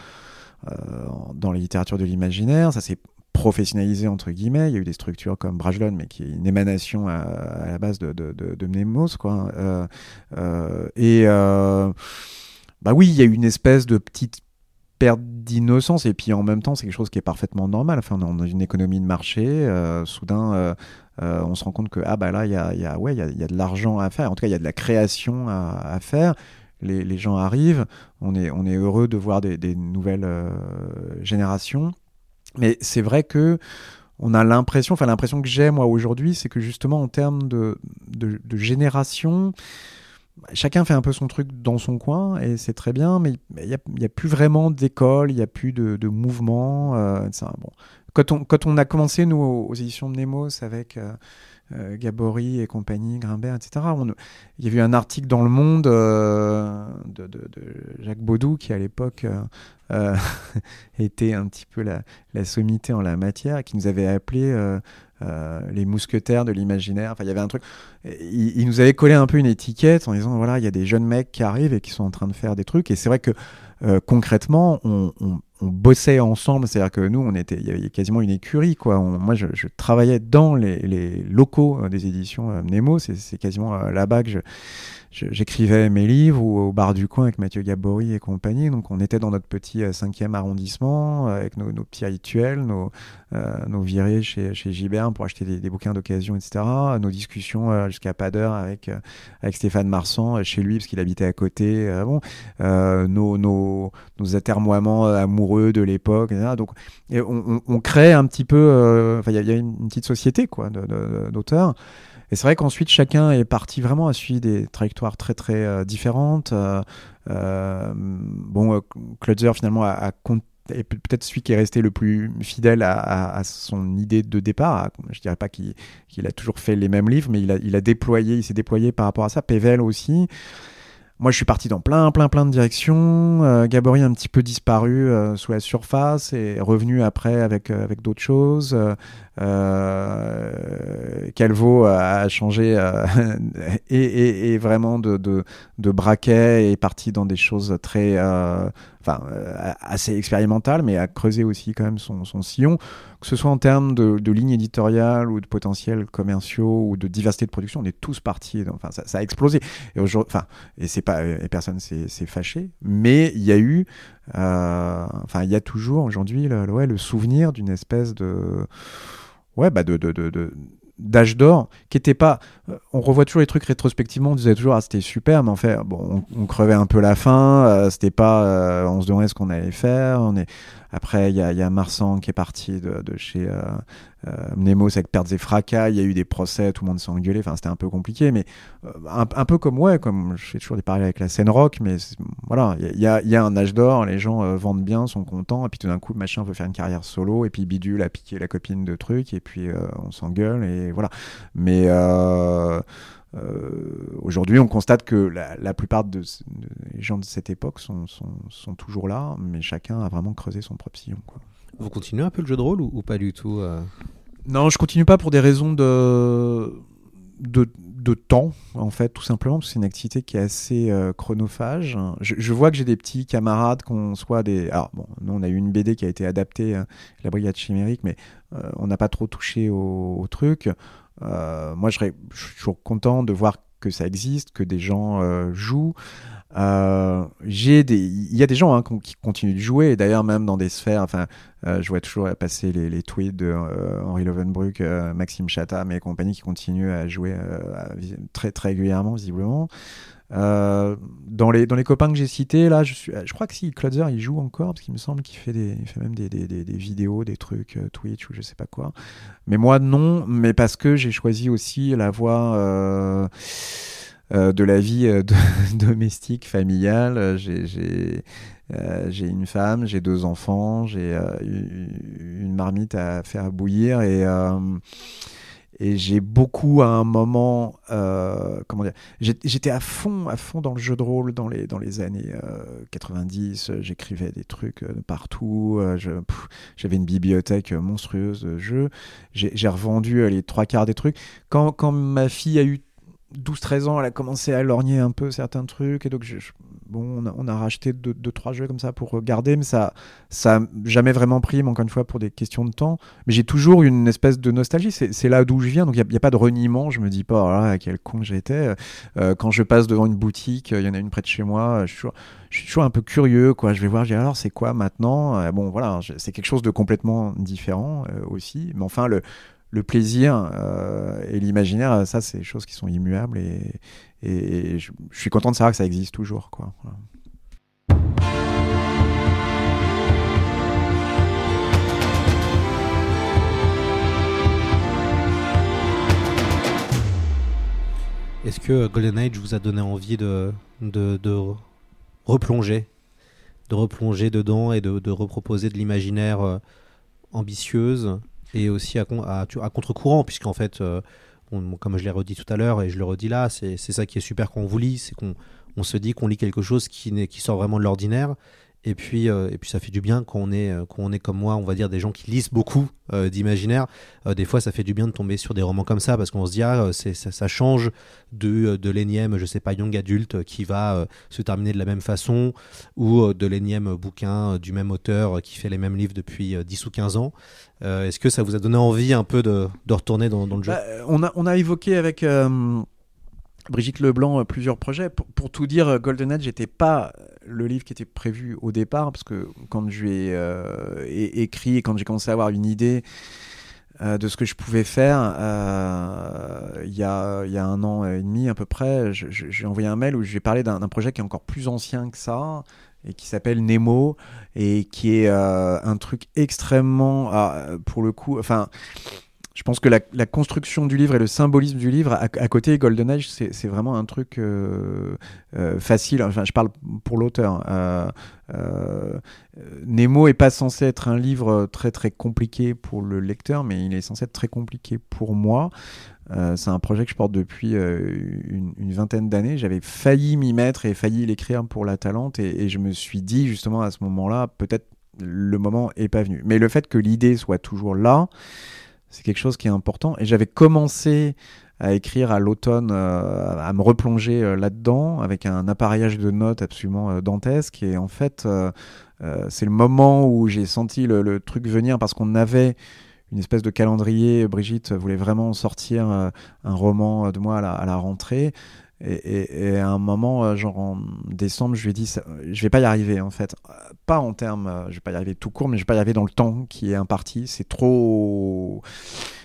en- dans la littérature de l'imaginaire. Ça s'est professionnalisé entre guillemets. Il y a eu des structures comme Brajlon, mais qui est une émanation à, la base de, de, Mnemos, quoi. Euh, euh, et euh, bah oui, il y a eu une espèce de petite perte d'innocence. Et puis en même temps c'est quelque chose qui est parfaitement normal. Enfin on est dans une économie de marché soudain on se rend compte que ah bah là il y a, ouais il y a, de l'argent à faire. En tout cas il y a de la création à, faire. Les, gens arrivent. On est on est heureux de voir des, nouvelles générations mais c'est vrai que on a l'impression, enfin l'impression que j'ai moi aujourd'hui, c'est que justement en termes de, de, génération, chacun fait un peu son truc dans son coin et c'est très bien, mais il n'y a, plus vraiment d'école, il n'y a plus de, mouvement. euh, bon. quand, on, quand on a commencé, nous, aux, aux éditions de Nemos, avec euh, euh, Gabory et compagnie, Grimbert, etc., on- il y avait eu un article dans Le Monde euh, de, Jacques Baudou qui, à l'époque, euh, euh, (laughs) était un petit peu la, sommité en la matière, qui nous avait appelé les mousquetaires de l'imaginaire. Enfin, il y avait un truc. Il, nous avait collé un peu une étiquette en disant voilà, il y a des jeunes mecs qui arrivent et qui sont en train de faire des trucs. Et c'est vrai que concrètement, on, on- on bossait ensemble. C'est-à-dire que nous, on était, il y avait quasiment une écurie. Quoi. Moi, je, travaillais dans les, locaux euh, des éditions euh, Nemo. C'est quasiment euh, là-bas que je- j'écrivais mes livres au bar du coin avec Mathieu Gabory et compagnie. Donc on était dans notre petit euh, cinquième arrondissement euh, avec nos, petits rituels, nos, euh, nos virées chez, chez Gibert pour acheter des, des bouquins d'occasion, etc. Nos discussions euh, jusqu'à pas d'heure avec, euh, avec Stéphane Marsan euh, chez lui parce qu'il habitait à côté. euh, bon, euh, nos, nos, nos atermoiements euh, amoureux de l'époque. Donc on, on, on crée un petit peu, euh, enfin il y, y a une, petite société quoi d'auteurs. Et c'est vrai qu'ensuite, chacun est parti vraiment à suivre des trajectoires très très euh, différentes. Euh, euh, bon, Klutzer finalement a, est peut- peut-être celui qui est resté le plus fidèle à, son idée de départ. À- Je dirais pas qu'il qu'il a toujours fait les mêmes livres, mais il a, il a déployé, il s'est déployé par rapport à ça. Pével aussi. Moi, je suis parti dans plein, plein, plein de directions. Euh, a un petit peu disparu euh, sous la surface et revenu après avec, euh, avec d'autres choses. Euh, Calvo a changé (laughs) et, et, vraiment de, de, braquet et est parti dans des choses très, enfin, assez expérimentales, mais a creusé aussi quand même son, son sillon, que ce soit en termes de, de ligne éditoriale ou de potentiels commerciaux ou de diversité de production. On est tous partis. Enfin, ça, a explosé. Et enfin, et c'est pas, et personne s'est fâché, mais il y a eu, euh, enfin, il y a toujours aujourd'hui le, ouais, le souvenir d'une espèce de, ouais, bah de, de, de- d'âge d'or qui était pas euh, on revoit toujours les trucs rétrospectivement on disait toujours ah c'était super mais en fait bon on, crevait un peu la faim euh, c'était pas euh, on se demandait ce qu'on allait faire après il y a, y Marsan qui est parti de, chez Mnemos avec pertes et fracas il y a eu des procès tout le monde s'est engueulé enfin c'était un peu compliqué mais euh, un, peu comme ouais comme je fais toujours des parallèles avec la scène rock mais voilà il y a, un âge d'or les gens euh, vendent bien sont contents et puis tout d'un coup machin veut faire une carrière solo et puis bidule a piqué la copine de trucs et puis euh, on s'engueule et voilà mais euh, euh, aujourd'hui, on constate que la, plupart de, ce- de- les gens de cette époque sont, sont, sont toujours là, mais chacun a vraiment creusé son propre sillon. Quoi. Vous continuez un peu le jeu de rôle ou, pas du tout euh Non, je continue pas pour des raisons de, de, temps, en fait, tout simplement, parce que c'est une activité qui est assez euh, chronophage. Je, vois que j'ai des petits camarades qu'on soit des. Alors, bon, nous, on a eu une BD qui a été adaptée, euh, La Brigade Chimérique, mais on n'a pas trop touché au, truc. Moi, je, je suis toujours content de voir que ça existe, que des gens jouent. Euh, j'ai des, il y a des gens hein, qui continuent de jouer, d'ailleurs même dans des sphères. Enfin, euh, je vois toujours passer les, tweets de euh, Henri Lovenbruck, euh, Maxime Chatham et compagnie qui continuent à jouer très très régulièrement visiblement. Dans les dans les copains que j'ai cités là, je suis, je crois que si Klotzer il joue encore parce qu'il me semble qu'il fait des, il fait même des, des, des, vidéos, des trucs Twitch ou je sais pas quoi. Mais moi non, mais parce que j'ai choisi aussi la voie. Euh, de la vie euh, (laughs) domestique, familiale. Euh, J'ai, une femme, j'ai deux enfants, j'ai une marmite à faire bouillir et, et j'ai beaucoup à un moment, comment dire, j'étais à fond, à fond dans le jeu de rôle dans les dans les années euh, 90. euh, J'écrivais des trucs de partout. J'avais une bibliothèque monstrueuse de jeux. J'ai revendu les trois quarts des trucs. Quand quand ma fille a eu 12-13 ans, elle a commencé à lorgner un peu certains trucs et donc je, bon, on a, racheté deux, deux, trois jeux comme ça pour regarder, mais ça ça a jamais vraiment pris, mais encore une fois pour des questions de temps. Mais j'ai toujours une espèce de nostalgie. C'est là d'où je viens, donc il n'y a, pas de reniement. Je me dis pas, oh là, quel con j'étais. Euh, quand je passe devant une boutique, il y en a une près de chez moi, je suis toujours, un peu curieux, quoi. Je vais voir, je dis alors c'est quoi maintenant? Euh, Bon, voilà, c'est quelque chose de complètement différent euh, aussi. Mais enfin, le, le plaisir euh, et l'imaginaire, ça, c'est des choses qui sont immuables et, je, suis content de savoir que ça existe toujours. Est-ce que Golden Age vous a donné envie de, replonger de replonger dedans et de, de reproposer de l'imaginaire euh, ambitieuse? Et aussi à, contre-courant, puisqu'en fait, euh, comme je l'ai redit tout à l'heure et je le redis là, c'est ça qui est super quand on vous lit, c'est qu'on on se dit qu'on lit quelque chose qui, qui sort vraiment de l'ordinaire. Et puis, euh, et puis ça fait du bien quand on, est, euh, quand on est comme moi, on va dire des gens qui lisent beaucoup euh, d'imaginaire. Euh, des fois, ça fait du bien de tomber sur des romans comme ça parce qu'on se dit, ah, ça, change de, de l'énième, je sais pas, young adulte qui va se terminer de la même façon ou de l'énième bouquin du même auteur qui fait les mêmes livres depuis euh, 10 ou 15 ans. Est-ce que ça vous a donné envie un peu de, de retourner dans, le jeu? Bah, on, a, on a évoqué avec Brigitte Leblanc euh, plusieurs projets. Pour, tout dire, euh, Golden Age n'était pas le livre qui était prévu au départ, parce que quand euh, é- écrit et quand j'ai commencé à avoir une idée euh, de ce que je pouvais faire, euh, il y, a, un an et demi à peu près, je- je- j'ai envoyé un mail où j'ai parlé d'un projet qui est encore plus ancien que ça et qui s'appelle Nemo et qui est euh, un truc extrêmement, ah, pour le coup, enfin je pense que la, construction du livre et le symbolisme du livre, à, à côté Golden Age, c'est vraiment un truc euh, euh, facile. Enfin, je parle pour l'auteur. Euh, euh, Nemo est pas censé être un livre très très compliqué pour le lecteur, mais il est censé être très compliqué pour moi. C'est un projet que je porte depuis une, vingtaine d'années. J'avais failli m'y mettre et failli l'écrire pour la Talente, et, je me suis dit justement à ce moment-là, peut-être le moment est pas venu. Mais le fait que l'idée soit toujours là, c'est quelque chose qui est important. Et j'avais commencé à écrire à l'automne, euh, à me replonger euh, là-dedans avec un appareillage de notes absolument euh, dantesque. Et en fait, c'est le moment où j'ai senti le, truc venir parce qu'on avait une espèce de calendrier. Brigitte voulait vraiment sortir un roman de moi à la rentrée. Et, à un moment, euh, genre en décembre, je lui ai dit, ça- je vais pas y arriver en fait. Euh, Pas en termes, euh, je vais pas y arriver tout court, mais je vais pas y arriver dans le temps qui est imparti. C'est trop.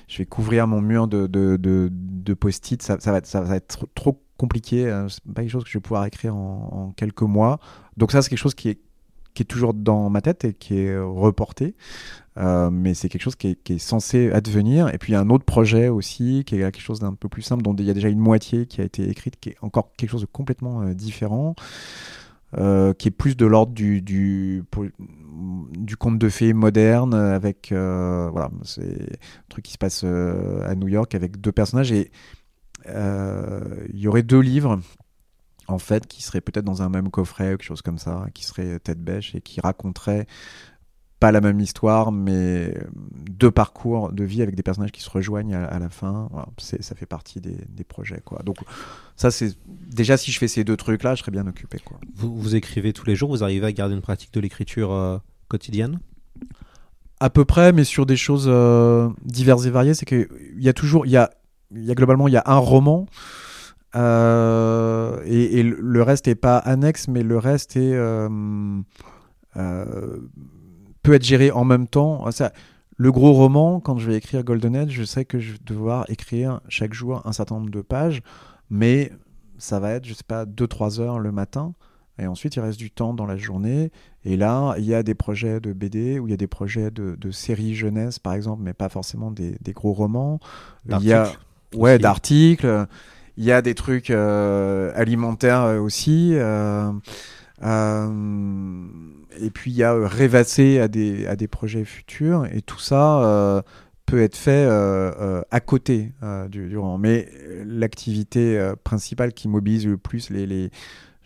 Je vais couvrir mon mur de, de, post-it. Ça, va être, ça va être trop, trop compliqué. C'est pas quelque chose que je vais pouvoir écrire en quelques mois. Donc ça, c'est quelque chose qui est qui est toujours dans ma tête et qui est reporté. Euh, mais c'est quelque chose qui est, censé advenir. Et puis il y a un autre projet aussi, qui est quelque chose d'un peu plus simple, dont il y a déjà une moitié qui a été écrite, qui est encore quelque chose de complètement euh, différent, euh, qui est plus de l'ordre du, conte de fées moderne, avec... voilà, c'est un truc qui se passe à New York avec deux personnages. Et il y aurait deux livres en fait, qui seraient peut-être dans un même coffret ou quelque chose comme ça, qui seraient tête bêche et qui raconteraient pas la même histoire, mais deux parcours de vie avec des personnages qui se rejoignent à, à la fin. Voilà, ça fait partie des, des projets. Quoi. Donc, ça, c'est déjà si je fais ces deux trucs-là, je serais bien occupé. Quoi. vous, vous écrivez tous les jours, vous arrivez à garder une pratique de l'écriture euh, quotidienne? À peu près, mais sur des choses euh, diverses et variées. C'est qu'il y a toujours, il y a, il y a globalement, il y a un roman. Euh, et, et le- reste est pas annexe, mais le reste est euh, euh, peut être géré en même temps. Ça, le gros roman, quand je vais écrire Golden Age, je sais que je vais devoir écrire chaque jour un certain nombre de pages, mais ça va être, je sais pas, 2-3 heures le matin. Et ensuite, il reste du temps dans la journée. Et là, il y a des projets de BD ou il y a des projets de, de séries jeunesse, par exemple, mais pas forcément des, des gros romans. Il y a, D'articles ouais, d'articles. Il y a des trucs euh, alimentaires euh, aussi. euh, et puis il y a rêvasser à des, à des projets futurs. Et tout ça, peut être fait à côté du, du roman. Mais l'activité principale qui mobilise le plus les, les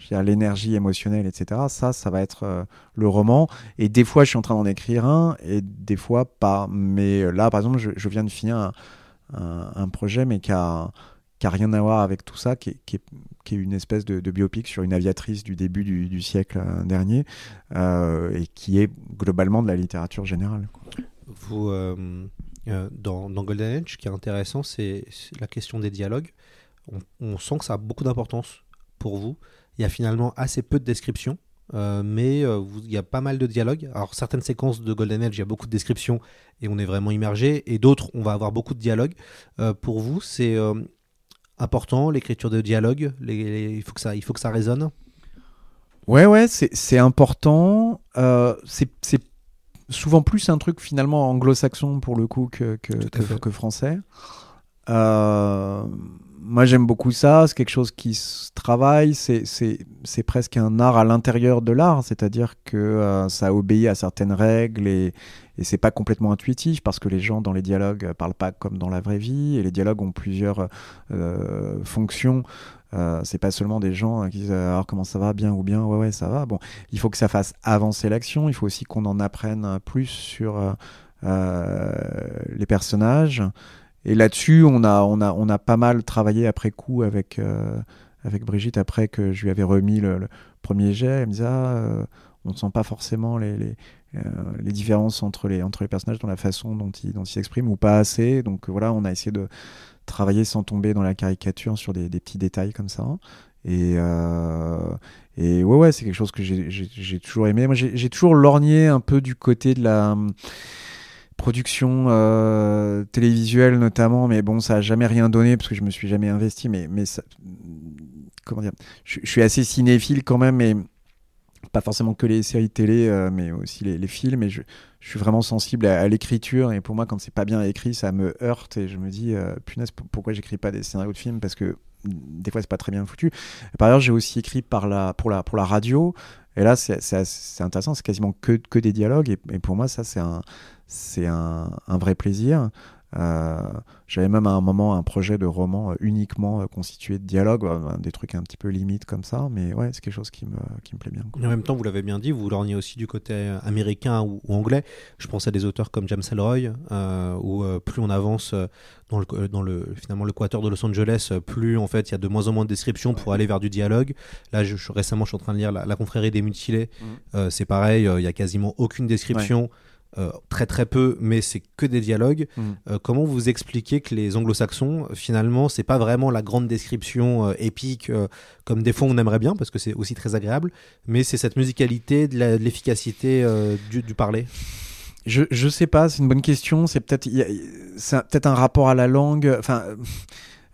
l'énergie émotionnelle, etc., ça, ça va être le roman. Et des fois, je suis en train d'en écrire un, et des fois, pas. Mais là, par exemple, je, je viens de finir un, un- un projet, mais qui a, qui a rien à voir avec tout ça, qui est, une espèce de, biopic sur une aviatrice du début du, siècle euh, dernier, euh, et qui est globalement de la littérature générale. Vous, euh, dans, Golden Age, ce qui est intéressant, c'est la question des dialogues. On, sent que ça a beaucoup d'importance pour vous. Il y a finalement assez peu de descriptions, mais il y a pas mal de dialogues. Alors, certaines séquences de Golden Age, il y a beaucoup de descriptions et on est vraiment immergé, et d'autres, on va avoir beaucoup de dialogues. Pour vous, c'est important l'écriture de les- les- il, faut que ça, il faut que ça résonne Ouais, ouais, c'est important. Euh, c'est souvent plus un truc finalement anglo-saxon pour le coup que, que, que français. Euh, moi, j'aime beaucoup ça. C'est quelque chose qui se travaille. C'est- presque un art à l'intérieur de l'art, c'est-à-dire que euh, ça obéit à certaines règles et, et c'est pas complètement intuitif parce que les gens dans les dialogues parlent pas comme dans la vraie vie et les dialogues ont plusieurs euh, fonctions. Euh, c'est pas seulement des gens euh, qui disent alors comment ça va? Bien ou bien? Ouais ouais ça va bon il faut que ça fasse avancer l'action il faut aussi qu'on en apprenne plus sur les personnages et là-dessus on a on a on a pas mal travaillé après coup avec euh, avec Brigitte après que je lui avais remis le, premier jet elle me disait ah, euh, on ne sent pas forcément les, les euh, les différences entre les entre les personnages dans la façon dont ils dont s'expriment ou pas assez donc voilà on a essayé de travailler sans tomber dans la caricature sur des, des petits détails comme ça. Et, euh, et ouais, ouais, c'est quelque chose que j'ai- j'ai j'ai toujours aimé. Moi, j'ai toujours lorgné un peu du côté de la production euh, télévisuelle notamment, mais bon, ça a jamais rien donné parce que je me suis jamais investi. Mais, mais ça, comment dire, je, suis assez cinéphile quand même, mais pas forcément que les séries télé, euh, mais aussi les, films. Et je, suis vraiment sensible à, l'écriture. Et pour moi, quand c'est pas bien écrit, ça me heurte. Et je me dis, euh, punaise, pourquoi j'écris pas des scénarios de films Parce que mm, des fois, c'est pas très bien foutu. Et par ailleurs, j'ai aussi écrit pour la radio. Et là, c'est intéressant. C'est quasiment que, que des dialogues. Et, pour moi, ça, c'est un, un, un vrai plaisir. Euh, J'avais même à un moment un projet de roman euh, uniquement euh, constitué de dialogues, euh, des trucs un petit peu limites comme ça, mais ouais, c'est quelque chose qui me, qui me plaît bien. quoi. En même temps, vous l'avez bien dit, vous lorgnez aussi du côté euh, américain ou, ou anglais. Je pense à des auteurs comme James Ellroy, euh, où euh, plus on avance euh, dans le, euh, dans le finalement l'équateur de Los Angeles, euh, plus en fait il y a de moins en moins de descriptions pour aller vers du dialogue. Là, je, je- récemment, je suis en train de lire La, La confrérie des mutilés. Euh, c'est pareil, euh, il y a quasiment aucune description. Euh, très très peu, mais c'est que des dialogues. Mhm. Euh, comment vous expliquez que les anglo-saxons, finalement, c'est pas vraiment la grande description euh, épique comme des fois on aimerait bien, parce que c'est aussi très agréable, mais c'est cette musicalité, de l'efficacité du, du parler? Je, je sais pas, c'est une bonne question. C'est peut-être c'est un- peut-être un rapport à la langue. Enfin,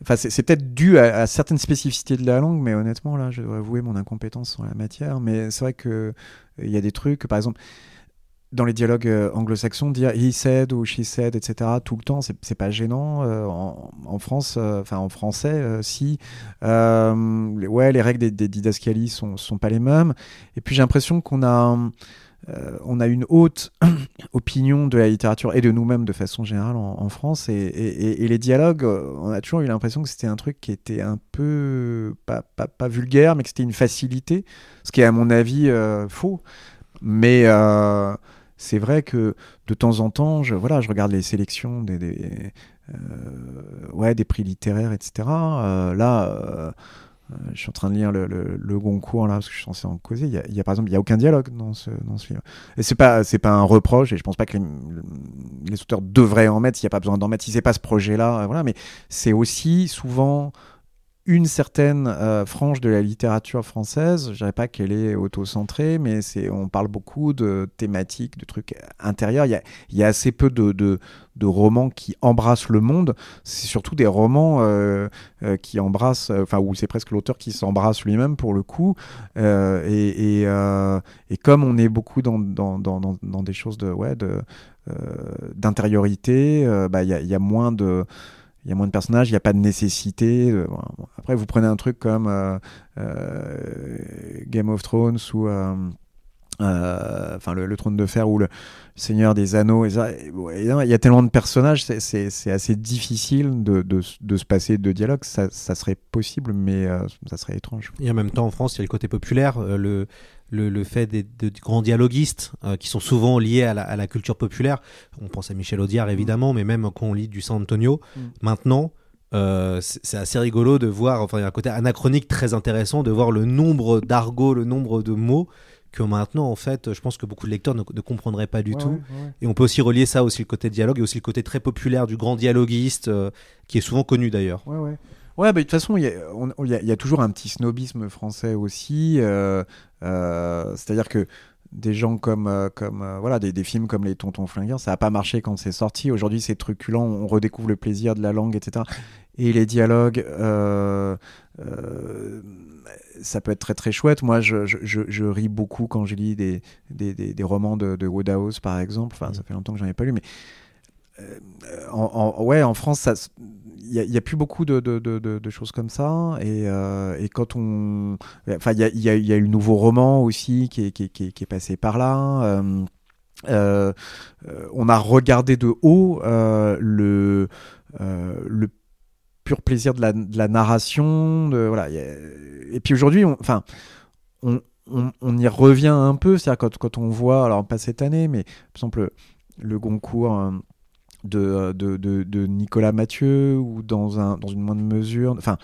enfin c'est peut-être dû à, à certaines spécificités de la langue, mais honnêtement, là, je dois avouer mon incompétence en la matière. Mais c'est vrai que il y a des trucs, par exemple. Dans les dialogues euh, anglo-saxons, dire he said ou she said, etc., tout le temps, c'est pas gênant. Euh, en, France, euh, enfin en français, si. Les- ouais, les règles des, des didascalies sont, pas les mêmes. Et puis j'ai l'impression qu'on a, on a une haute (coughs) opinion de la littérature et de nous-mêmes de façon générale en, France. Et, les dialogues, on a toujours eu l'impression que c'était un truc qui était un peu, pas, pas, pas vulgaire, mais que c'était une facilité. Ce qui est à mon avis faux. Mais c'est vrai que de temps en temps, je, voilà, je regarde les sélections des, des, euh, ouais, des prix littéraires, etc. Euh, là, euh, euh, je suis en train de lire le, le, le Goncourt là parce que je suis censé en causer. Il y a, il y a par exemple, il y a aucun dialogue dans ce dans ce livre. Et c'est pas c'est pas un reproche et je pense pas que les, les auteurs devraient en mettre. Il n'y a pas besoin d'en mettre. Si c'est pas ce projet-là, euh, voilà. Mais c'est aussi souvent une certaine euh, frange de la littérature française. Je dirais pas qu'elle est auto-centrée, mais c'est on parle beaucoup de thématiques, de trucs intérieurs. Il y a, assez peu de, romans qui embrassent le monde. C'est surtout des romans euh, euh, qui embrassent, enfin où c'est presque l'auteur qui s'embrasse lui-même pour le coup. Et, comme on est beaucoup dans, des choses de ouais de d'intériorité, bah il y a moins de il y a moins de personnages, il n'y a pas de nécessité. euh, Après, vous prenez un truc comme euh, euh, Game of Thrones ou, enfin le, trône de fer ou le Seigneur des Anneaux. Il y a tellement de personnages, c'est- assez difficile de, se passer de dialogue. Ça, serait possible, mais ça serait étrange. Et en même temps, en France, il y a le côté populaire, le, le fait des, de, de grands dialoguistes euh, qui sont souvent liés à la, à la culture populaire. On pense à Michel Audiard, évidemment, mais même quand on lit du San Antonio, Mm. maintenant, euh, c'est assez rigolo de voir, enfin, il y a un côté anachronique très intéressant de voir le nombre d'argots, le nombre de mots que maintenant, en fait, je pense que beaucoup de lecteurs ne, ne comprendraient pas du Ouais, tout. ouais. Et on peut aussi relier ça aussi le côté dialogue et aussi le côté très populaire du grand dialoguiste, euh, qui est souvent connu d'ailleurs. Ouais, ouais. Bah, de toute façon, il y, a- y y toujours un petit snobisme français aussi. euh, euh, C'est-à-dire que des gens comme, euh, comme voilà, des, des films comme Les Tontons Flingueurs, ça n'a pas marché quand c'est sorti. Aujourd'hui, c'est truculent, on redécouvre le plaisir de la langue, etc. Et les dialogues, euh, ça peut être très très chouette. Moi, je, je, je, je ris beaucoup quand je lis des, des, des, romans de, de Wodehouse, par exemple. Enfin, ça fait longtemps que j'en ai pas lu, mais en, en- ouais, en France, il y, a- plus beaucoup de, choses comme ça. Et, euh, quand on. Enfin, il y a, eu le nouveau roman aussi qui est, passé par là. Euh, euh, euh, on a regardé de haut euh, le, euh, pur plaisir de la, narration. Voilà, et puis aujourd'hui, on, enfin, on y revient un peu. C'est-à-dire quand, quand on voit, alors pas cette année, mais par exemple le Goncourt. Euh, de, Nicolas Mathieu ou dans, un, dans une moindre mesure, enfin,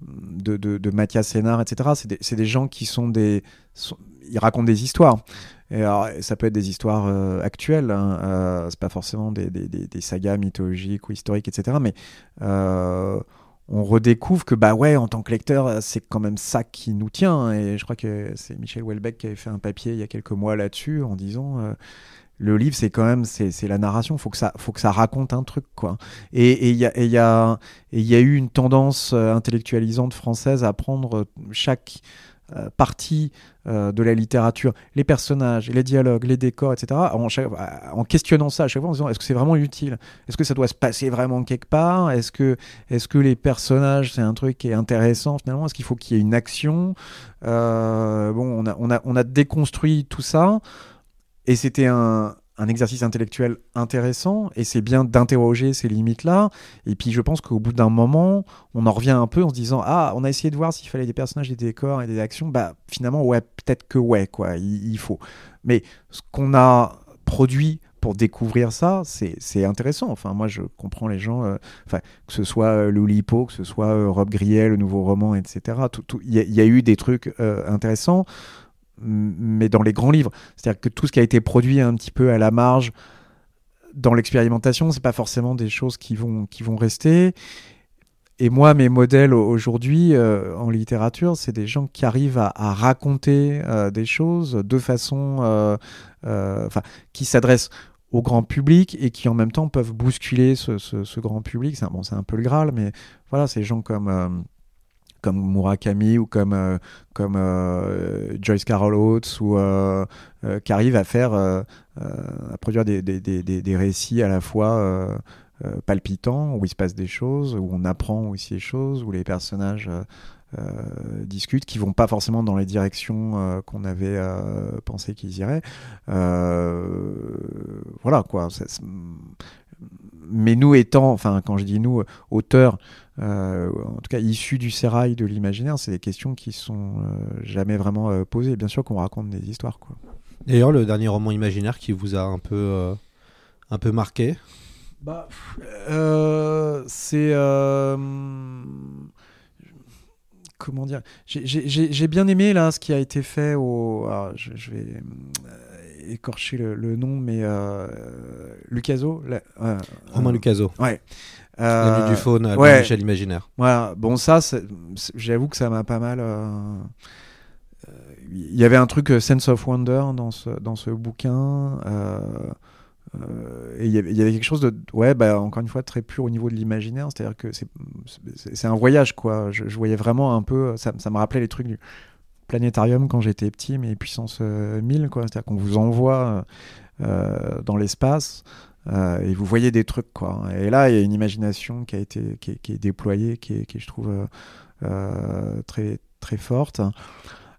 de, Mathias Sénard, etc. C'est des, des gens qui sont des. ils racontent des histoires. Et alors, ça peut être des histoires euh, actuelles, hein, euh, c'est pas forcément des, des, des, sagas mythologiques ou historiques, etc. Mais euh, on redécouvre que, bah ouais, en tant que lecteur, c'est quand même ça qui nous tient. Et je crois que c'est Michel Houellebecq qui avait fait un papier il y a quelques mois là-dessus en disant. Le livre, c'est quand même c'est la narration. Faut que ça, faut que ça raconte un truc, quoi. Et il y a y y a eu une tendance euh, intellectualisante française à prendre euh, chaque euh, partie de la littérature, les personnages, les dialogues, les décors, etc. En, questionnant ça à chaque fois en disant est-ce que c'est vraiment utile? Est-ce que ça doit se passer vraiment quelque part? Est-ce que est-ce que les personnages c'est un truc qui est intéressant finalement? Est-ce qu'il faut qu'il y ait une action? Bon, on a on a on a déconstruit tout ça. Et c'était un, exercice intellectuel intéressant, et c'est bien d'interroger ces limites-là. Et puis je pense qu'au bout d'un moment, on en revient un peu en se disant Ah, on a essayé de voir s'il fallait des personnages, des décors et des actions. Bah, finalement, ouais, peut-être que ouais, quoi, il, faut. Mais ce qu'on a produit pour découvrir ça, c'est intéressant. Enfin, moi, je comprends les gens, euh, que ce soit euh, Loulipo, que ce soit euh, Rob Griel, le nouveau roman, etc. Tout- tout- Il y, a- il y a eu des trucs euh, intéressants mais dans les grands livres. C'est-à-dire que tout ce qui a été produit un petit peu à la marge dans l'expérimentation, c'est pas forcément des choses qui vont, qui vont rester. Et moi, mes modèles aujourd'hui euh, en littérature, c'est des gens qui arrivent à, raconter euh, des choses de façon, euh, qui s'adressent au grand public et qui en même temps peuvent bousculer ce, ce- grand public. C'est un, bon, un peu le Graal, mais voilà, ces gens comme comme Murakami ou comme euh, comme euh, Joyce Carol Oates ou euh, qui arrivent à faire à produire des, des, des, des- récits à la fois palpitants où il se passe des choses où on apprend aussi des choses où les personnages discutent qui vont pas forcément dans les directions qu'on avait pensé qu'ils iraient. Voilà quoi. Mais nous étant enfin quand je dis nous auteurs euh, en tout cas issus du sérail de l'imaginaire, c'est des questions qui sont euh, jamais vraiment euh, posées. Bien sûr qu'on raconte des histoires, quoi. D'ailleurs, le dernier roman imaginaire qui vous a un peu, euh, un peu marqué? Bah, euh, c'est euh, comment dire? J'ai- bien aimé là ce qui a été fait au. alors, je, je vais euh, écorcher le, le nom, mais euh, Lucaso. la- euh, Romain euh, Lucaso. Ouais. La nuit du faune, Albert ouais. Michel Imaginaire. Voilà, bon ça, j'avoue que ça m'a pas mal. euh, Il y avait un truc euh, Sense of Wonder dans ce, dans ce bouquin. euh, et il y, avait, quelque chose de, ouais, bah, encore une fois, très pur au niveau de l'imaginaire. C'est-à-dire que c'est- un voyage, quoi. Je, je voyais vraiment un peu, ça, ça me rappelait les trucs du planétarium quand j'étais petit, mais puissance euh, 1000, quoi. C'est-à-dire qu'on vous envoie euh, dans l'espace. Euh, et vous voyez des trucs quoi. Et là, il y a une imagination qui a été qui est, déployée, qui est, qui je trouve euh, euh, très très forte.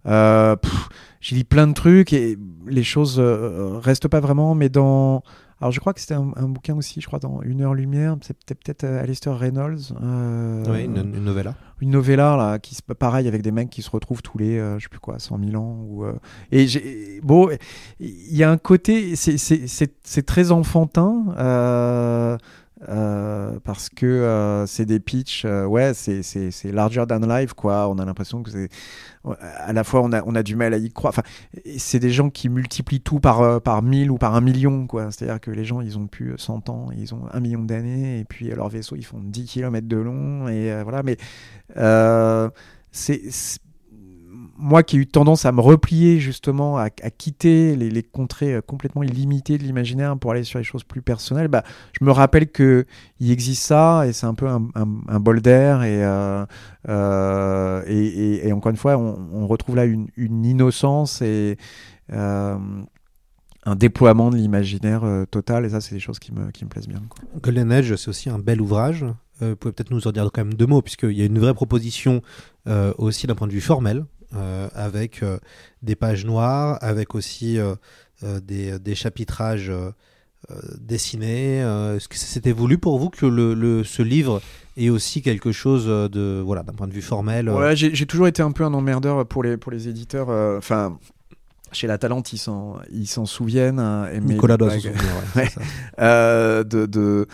J'ai lu plein de trucs et les choses restent pas vraiment, mais dans. Alors, je crois que c'était un, un bouquin aussi, je crois, dans Une heure lumière. C'est peut-être euh, Alistair Reynolds. euh, Oui, une, une novella. une novella là qui pareil avec des mecs qui se retrouvent tous les euh, je sais plus quoi 100 000 ans ou euh, et j'ai bon il y a un côté c'est très enfantin euh, parce que euh, c'est des pitchs euh, ouais c'est larger than life quoi. On a l'impression que c'est à la fois on a on a du mal à y croire. Enfin c'est des gens qui multiplient tout par par 1000 ou par un million quoi. C'est à dire que les gens ils ont plus 100 ans ils ont un million d'années et puis leurs vaisseaux ils font 10 km de long et voilà. Mais c'est- moi qui ai eu tendance à me replier justement, à, quitter les, contrées euh, complètement illimitées de l'imaginaire pour aller sur les choses plus personnelles, bah, je me rappelle que il existe ça et c'est un peu un, bol d'air et, euh, euh, et, et- encore une fois, on, retrouve là une, innocence et un déploiement de l'imaginaire total et ça, c'est des choses qui me, qui me plaisent bien. quoi. Golden Age, c'est aussi un bel ouvrage. Vous pouvez peut-être nous en dire quand même deux mots, puisqu'il y a une vraie proposition aussi d'un point de vue formel, avec euh, des pages noires, avec aussi euh, euh, des, des chapitrages euh, euh, dessinés. Euh, Est-ce que c'était voulu pour vous que le, le- ce livre ait aussi quelque chose de, voilà, d'un point de vue formel euh, Ouais, j'ai toujours été un peu un emmerdeur pour les, pour les éditeurs. euh, Enfin, chez La Talente, ils s'en ils s'en souviennent. hein, et mes Nicolas doit s'en souvenir, ouais, (laughs) euh, de, de,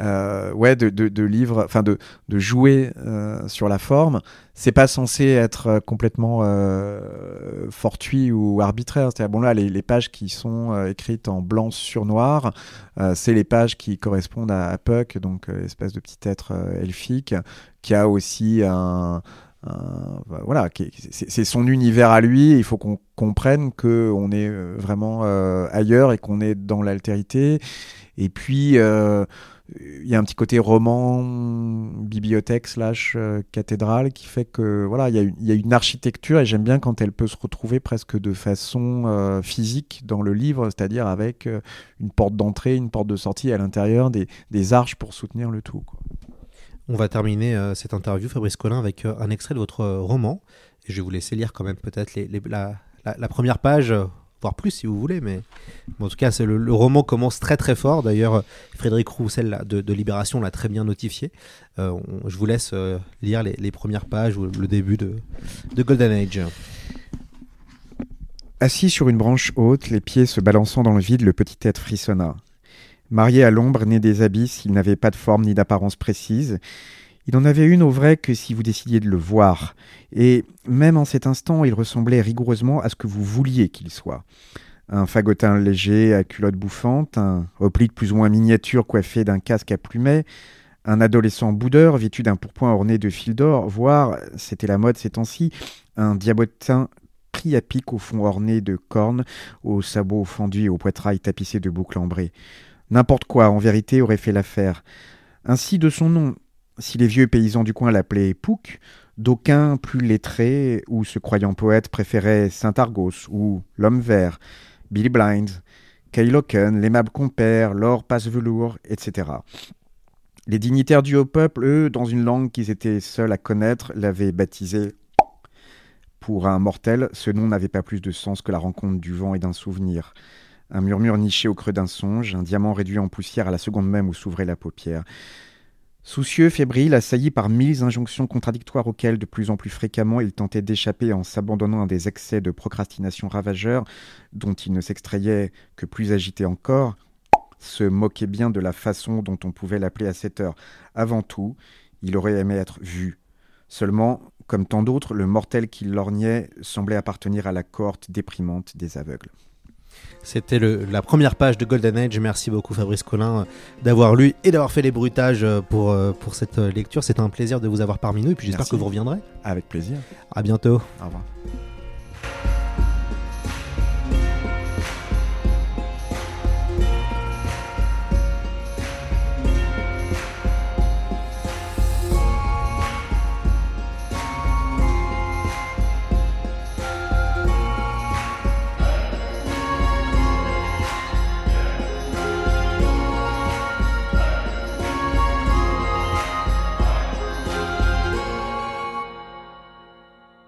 euh, ouais, de, de, de livres, enfin de, de jouer euh, sur la forme. C'est pas censé être euh, complètement euh, fortuit ou arbitraire. C'est-à-dire, bon là, les, pages qui sont euh, écrites en blanc sur noir, c'est les pages qui correspondent à, Puck, donc espèce de petit être elfique, qui a aussi un, un- voilà, c'est son univers à lui. Il faut qu'on comprenne que on est vraiment ailleurs et qu'on est dans l'altérité. Et puis il y a un petit côté roman, bibliothèque slash euh, cathédrale qui fait que voilà, il y, a une- architecture et j'aime bien quand elle peut se retrouver presque de façon euh, physique dans le livre, c'est-à-dire avec euh, une porte d'entrée, une porte de sortie à l'intérieur, des, arches pour soutenir le tout. On va terminer cette interview, Fabrice Collin, avec un extrait de votre roman. Je vais vous laisser lire quand même peut-être la, première page, plus si vous voulez. Mais, en tout cas, le, roman commence très très fort. D'ailleurs, Frédéric Roussel de, Libération l'a très bien notifié. Euh, je vous laisse euh, lire les, les premières pages ou le début de, de Golden Age. Assis sur une branche haute, les pieds se balançant dans le vide, le petit être frissonna. Marié à l'ombre, né des abysses, il n'avait pas de forme ni d'apparence précise. Il en avait une au vrai que si vous décidiez de le voir. Et même en cet instant, il ressemblait rigoureusement à ce que vous vouliez qu'il soit. Un fagotin léger à culotte bouffante, un hoplique plus ou moins miniature coiffé d'un casque à plumet, un adolescent boudeur vêtu d'un pourpoint orné de fil d'or, voire, c'était la mode ces temps-ci, un diabotin pris à pic au fond orné de cornes, aux sabots fendus et aux poitrails tapissés de boucles ambrées. N'importe quoi, en vérité, aurait fait l'affaire. Ainsi de son nom, si les vieux paysans du coin l'appelaient Pouc, d'aucuns plus lettrés ou se croyant poètes préféraient Saint-Argos ou l'homme vert, Billy Blind, Kayloken, l'aimable compère, l'or passe-velours, etc. Les dignitaires du haut peuple, eux, dans une langue qu'ils étaient seuls à connaître, l'avaient baptisé pour un mortel, ce nom n'avait pas plus de sens que la rencontre du vent et d'un souvenir. Un murmure niché au creux d'un songe, un diamant réduit en poussière à la seconde même où s'ouvrait la paupière. Soucieux, fébrile, assailli par mille injonctions contradictoires auxquelles de plus en plus fréquemment il tentait d'échapper en s'abandonnant à des excès de procrastination ravageurs dont il ne s'extrayait que plus agité encore, se moquait bien de la façon dont on pouvait l'appeler à cette heure. Avant tout, il aurait aimé être vu. Seulement, comme tant d'autres, le mortel qui lorgnait semblait appartenir à la cohorte déprimante des aveugles. C'était la première page de Golden Age. Merci beaucoup Fabrice Collin euh, d'avoir lu et d'avoir fait les bruitages euh, pour, euh, pour cette lecture. C'était un plaisir de vous avoir parmi nous et puis j'espère que vous reviendrez. Avec plaisir. À bientôt. Au revoir.